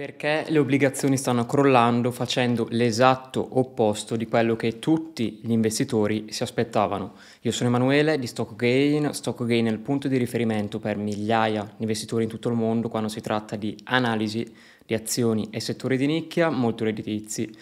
Perché le obbligazioni stanno crollando facendo l'esatto opposto di quello che tutti gli investitori si aspettavano. Io sono Emanuele di StockGain. StockGain è il punto di riferimento per migliaia di investitori in tutto il mondo quando si tratta di analisi di azioni e settori di nicchia molto redditizi.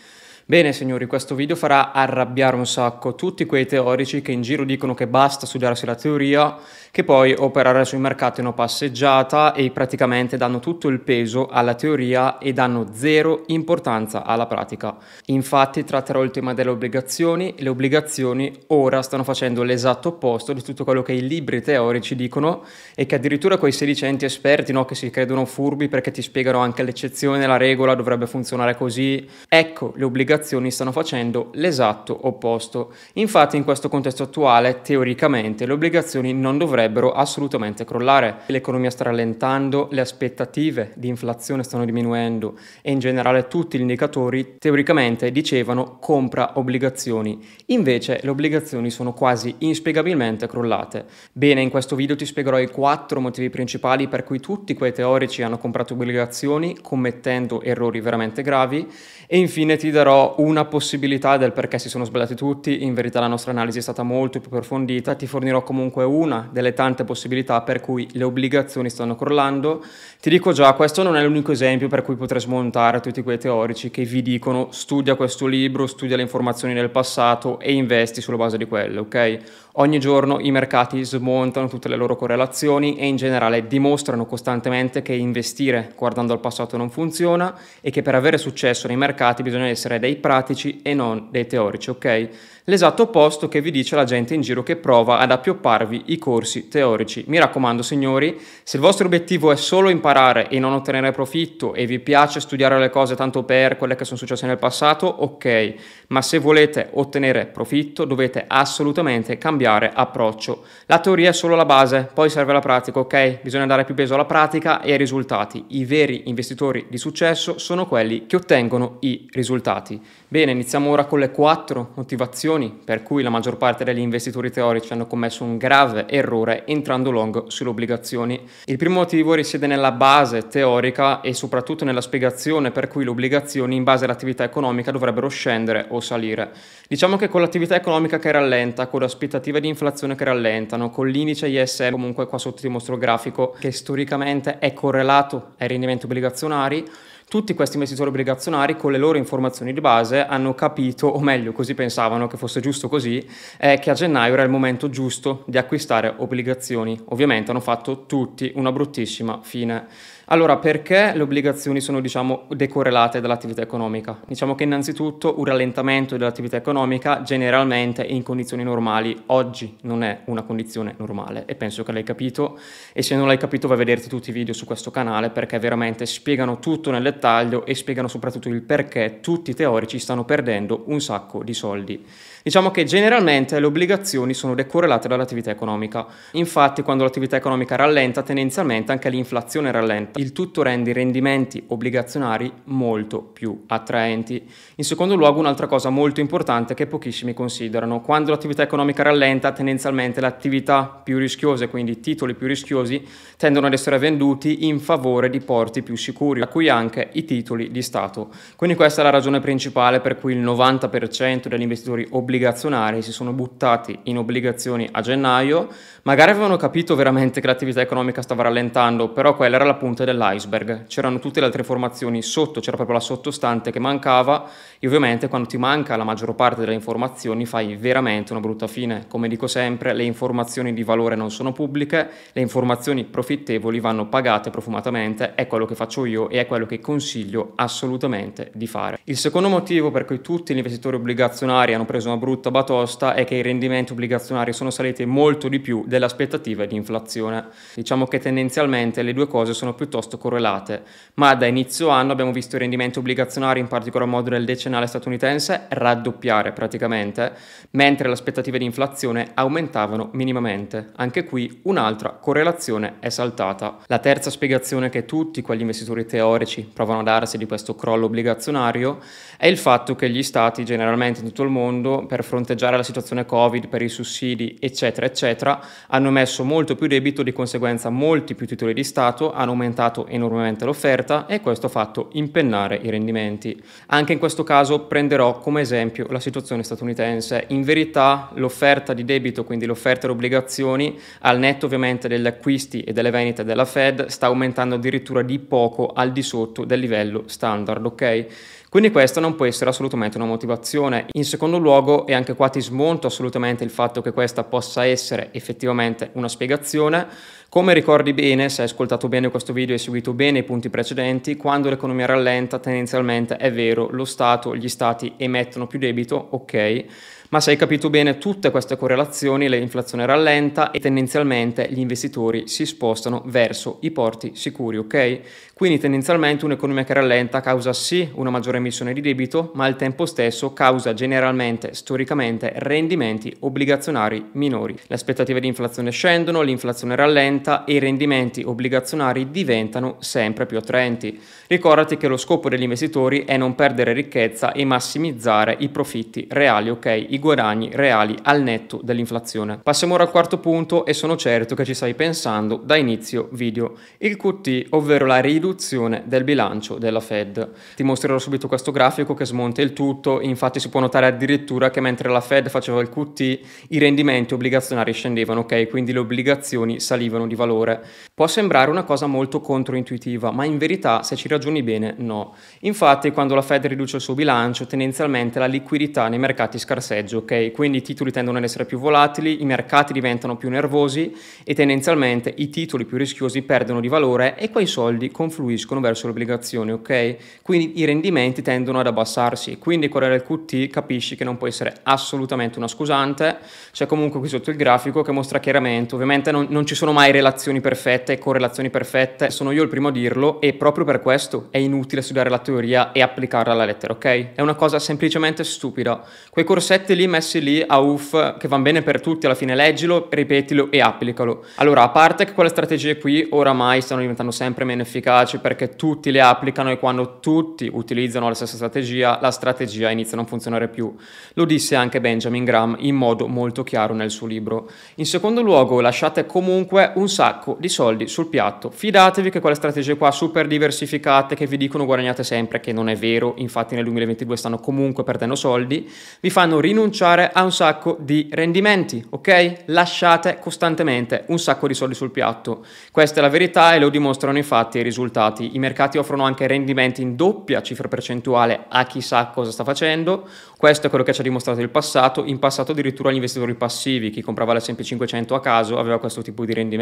Bene signori, questo video farà arrabbiare un sacco tutti quei teorici che in giro dicono che basta studiarsi la teoria, che poi operare sui mercati è una passeggiata e praticamente danno tutto il peso alla teoria e danno zero importanza alla pratica. Infatti tratterò il tema delle obbligazioni, le obbligazioni ora stanno facendo l'esatto opposto di tutto quello che i libri teorici dicono e che addirittura quei sedicenti esperti no, che si credono furbi perché ti spiegano anche l'eccezione, la regola dovrebbe funzionare così. Ecco le obbligazioni obbligazioni stanno facendo l'esatto opposto. Infatti in questo contesto attuale, teoricamente, le obbligazioni non dovrebbero assolutamente crollare. L'economia sta rallentando, le aspettative di inflazione stanno diminuendo e in generale tutti gli indicatori teoricamente dicevano compra obbligazioni. Invece le obbligazioni sono quasi inspiegabilmente crollate. Bene, in questo video ti spiegherò i quattro motivi principali per cui tutti quei teorici hanno comprato obbligazioni commettendo errori veramente gravi e infine ti darò una possibilità del perché si sono sbagliati tutti, in verità la nostra analisi è stata molto più approfondita, ti fornirò comunque una delle tante possibilità per cui le obbligazioni stanno crollando. Ti dico già, questo non è l'unico esempio per cui potrei smontare tutti quei teorici che vi dicono studia questo libro, studia le informazioni del passato e investi sulla base di quelle, ok? Ogni giorno i mercati smontano tutte le loro correlazioni e in generale dimostrano costantemente che investire guardando al passato non funziona e che per avere successo nei mercati bisogna essere dei pratici e non dei teorici, ok? L'esatto opposto che vi dice la gente in giro che prova ad appiopparvi i corsi teorici. Mi raccomando signori, se il vostro obiettivo è solo imparare e non ottenere profitto e vi piace studiare le cose tanto per quelle che sono successe nel passato, ok, ma se volete ottenere profitto dovete assolutamente cambiare approccio. La teoria è solo la base, poi serve la pratica, ok? Bisogna dare più peso alla pratica e ai risultati. I veri investitori di successo sono quelli che ottengono i risultati. Bene, iniziamo ora con le quattro motivazioni ragioni per cui la maggior parte degli investitori teorici hanno commesso un grave errore entrando long sulle obbligazioni. Il primo motivo risiede nella base teorica e soprattutto nella spiegazione per cui le obbligazioni in base all'attività economica dovrebbero scendere o salire. Diciamo che con l'attività economica che rallenta, con le aspettative di inflazione che rallentano, con l'indice ISM, comunque qua sotto ti mostro il grafico, che storicamente è correlato ai rendimenti obbligazionari, tutti questi investitori obbligazionari con le loro informazioni di base hanno capito, o meglio così pensavano che fosse giusto così, eh, che a gennaio era il momento giusto di acquistare obbligazioni. Ovviamente hanno fatto tutti una bruttissima fine. Allora, perché le obbligazioni sono, diciamo, decorrelate dall'attività economica? Diciamo che innanzitutto un rallentamento dell'attività economica generalmente in condizioni normali oggi non è una condizione normale e penso che l'hai capito e se non l'hai capito vai a vederti tutti i video su questo canale perché veramente spiegano tutto nel dettaglio e spiegano soprattutto il perché tutti i teorici stanno perdendo un sacco di soldi. Diciamo che generalmente le obbligazioni sono decorrelate dall'attività economica. Infatti, quando l'attività economica rallenta, tendenzialmente anche l'inflazione rallenta. Il tutto rende i rendimenti obbligazionari molto più attraenti. In secondo luogo, un'altra cosa molto importante che pochissimi considerano. Quando l'attività economica rallenta, tendenzialmente le attività più rischiose, quindi i titoli più rischiosi, tendono ad essere venduti in favore di porti più sicuri, a cui anche i titoli di Stato. Quindi questa è la ragione principale per cui il 90% degli investitori obbligazionari si sono buttati in obbligazioni a gennaio, magari avevano capito veramente che l'attività economica stava rallentando, però quella era la punta dell'iceberg, c'erano tutte le altre informazioni sotto, c'era proprio la sottostante che mancava e ovviamente quando ti manca la maggior parte delle informazioni fai veramente una brutta fine. Come dico sempre, le informazioni di valore non sono pubbliche, le informazioni profittevoli vanno pagate profumatamente, è quello che faccio io e è quello che consiglio assolutamente di fare. Il secondo motivo per cui tutti gli investitori obbligazionari hanno preso una brutta batosta è che i rendimenti obbligazionari sono saliti molto di più delle aspettative di inflazione. Diciamo che tendenzialmente le due cose sono piuttosto correlate, ma da inizio anno abbiamo visto i rendimenti obbligazionari, in particolar modo del decennale statunitense, raddoppiare praticamente, mentre le aspettative di inflazione aumentavano minimamente. Anche qui un'altra correlazione è saltata. La terza spiegazione che tutti quegli investitori teorici provano a darsi di questo crollo obbligazionario è il fatto che gli stati generalmente in tutto il mondo per fronteggiare la situazione Covid, per i sussidi, eccetera, eccetera, hanno messo molto più debito, di conseguenza molti più titoli di Stato, hanno aumentato aumentato enormemente l'offerta e questo ha fatto impennare i rendimenti. Anche in questo caso prenderò come esempio la situazione statunitense. In verità l'offerta di debito, quindi l'offerta di obbligazioni, al netto ovviamente degli acquisti e delle vendite della Fed, sta aumentando addirittura di poco al di sotto del livello standard, ok? Quindi questa non può essere assolutamente una motivazione. In secondo luogo, e anche qua ti smonto assolutamente il fatto che questa possa essere effettivamente una spiegazione, come ricordi bene, se hai ascoltato bene questo video e seguito bene i punti precedenti, quando l'economia rallenta tendenzialmente è vero, lo Stato, gli Stati emettono più debito, ok, ma se hai capito bene tutte queste correlazioni, l'inflazione rallenta e tendenzialmente gli investitori si spostano verso i porti sicuri, ok? Quindi tendenzialmente un'economia che rallenta causa sì una maggiore emissione di debito, ma al tempo stesso causa generalmente, storicamente, rendimenti obbligazionari minori. Le aspettative di inflazione scendono, l'inflazione rallenta e i rendimenti obbligazionari diventano sempre più attraenti. Ricordati che lo scopo degli investitori è non perdere ricchezza e massimizzare i profitti reali, ok? I guadagni reali al netto dell'inflazione. Passiamo ora al quarto punto e sono certo che ci stai pensando da inizio video. Il QT, ovvero la riduzione del bilancio della Fed. Ti mostrerò subito questo grafico che smonta il tutto, infatti si può notare addirittura che mentre la Fed faceva il QT i rendimenti obbligazionari scendevano, ok? Quindi le obbligazioni salivano di valore. Può sembrare una cosa molto controintuitiva, ma in verità se ci ragioni bene no. Infatti quando la Fed riduce il suo bilancio tendenzialmente la liquidità nei mercati scarseggia ok? Quindi i titoli tendono ad essere più volatili, i mercati diventano più nervosi e tendenzialmente i titoli più rischiosi perdono di valore e quei soldi confluiscono verso le obbligazioni, ok? Quindi i rendimenti tendono ad abbassarsi, quindi correre il QT capisci che non può essere assolutamente una scusante, c'è comunque qui sotto il grafico che mostra chiaramente, ovviamente non, non ci sono mai relazioni perfette e correlazioni perfette, sono io il primo a dirlo e proprio per questo è inutile studiare la teoria e applicarla alla lettera, ok? È una cosa semplicemente stupida. Quei corsetti lì messi lì a uff che vanno bene per tutti, alla fine leggilo, ripetilo e applicalo. Allora, a parte che quelle strategie qui oramai stanno diventando sempre meno efficaci perché tutti le applicano e quando tutti utilizzano la stessa strategia, la strategia inizia a non funzionare più. Lo disse anche Benjamin Graham in modo molto chiaro nel suo libro. In secondo luogo, lasciate comunque un sacco di soldi sul piatto. Fidatevi che quelle strategie qua super diversificate che vi dicono guadagnate sempre, che non è vero, infatti nel 2022 stanno comunque perdendo soldi, vi fanno rinunciare a un sacco di rendimenti, ok? Lasciate costantemente un sacco di soldi sul piatto. Questa è la verità e lo dimostrano infatti i risultati. I mercati offrono anche rendimenti in doppia cifra percentuale a chi sa cosa sta facendo. Questo è quello che ci ha dimostrato il passato. In passato addirittura gli investitori passivi, chi comprava l'S&P 500 a caso, aveva questo tipo di rendimento.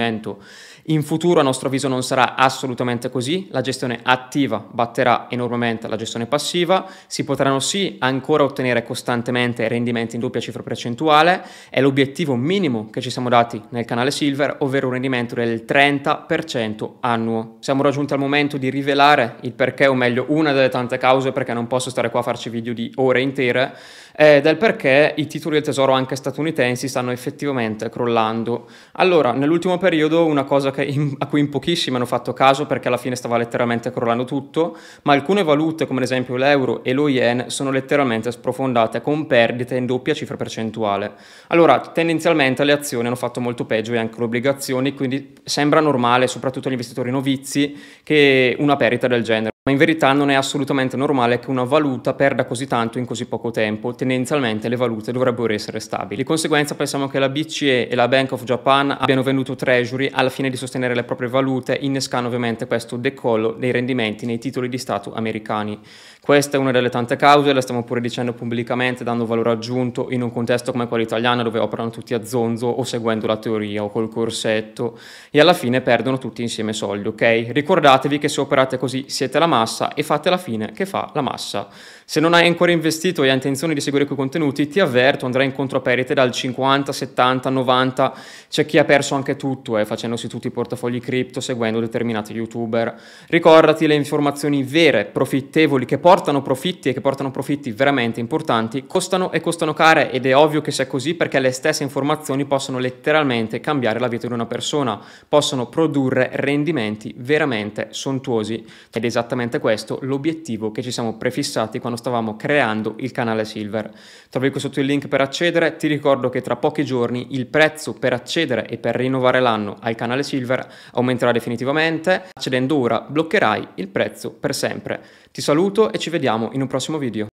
In futuro a nostro avviso non sarà assolutamente così. La gestione attiva batterà enormemente la gestione passiva. Si potranno sì ancora ottenere costantemente rendimenti in doppia cifra percentuale, è l'obiettivo minimo che ci siamo dati nel canale Silver, ovvero un rendimento del 30% annuo. Siamo raggiunti al momento di rivelare il perché, o meglio una delle tante cause perché non posso stare qua a farci video di ore intere, eh, del perché i titoli del tesoro anche statunitensi stanno effettivamente crollando. Allora, nell'ultimo periodo una cosa in, a cui in pochissimi hanno fatto caso perché alla fine stava letteralmente crollando tutto, ma alcune valute come ad esempio l'euro e lo yen sono letteralmente sprofondate con perdite in doppia cifra percentuale. Allora, tendenzialmente le azioni hanno fatto molto peggio e anche le obbligazioni, quindi sembra normale, soprattutto agli investitori novizi, che una perdita del genere. Ma in verità non è assolutamente normale che una valuta perda così tanto in così poco tempo. Tendenzialmente le valute dovrebbero essere stabili. Di conseguenza pensiamo che la BCE e la Bank of Japan abbiano venduto treasury alla fine di sostenere le proprie valute, innescando ovviamente questo decollo dei rendimenti nei titoli di Stato americani. Questa è una delle tante cause, la stiamo pure dicendo pubblicamente, dando valore aggiunto in un contesto come quello italiano dove operano tutti a zonzo o seguendo la teoria o col corsetto e alla fine perdono tutti insieme soldi, ok? Ricordatevi che se operate così siete la massa e fate la fine che fa la massa. Se non hai ancora investito e hai intenzione di seguire quei contenuti, ti avverto, andrai incontro a perdite dal 50, 70, 90, c'è chi ha perso anche tutto, eh, facendosi tutti i portafogli cripto, seguendo determinati youtuber. Ricordati le informazioni vere, profittevoli, che portano profitti e che portano profitti veramente importanti, costano e costano care ed è ovvio che sia così perché le stesse informazioni possono letteralmente cambiare la vita di una persona, possono produrre rendimenti veramente sontuosi ed è esattamente questo l'obiettivo che ci siamo prefissati quando stavamo creando il canale Silver. Trovi qui sotto il link per accedere, ti ricordo che tra pochi giorni il prezzo per accedere e per rinnovare l'anno al canale Silver aumenterà definitivamente, accedendo ora bloccherai il prezzo per sempre. Ti saluto e ci vediamo in un prossimo video.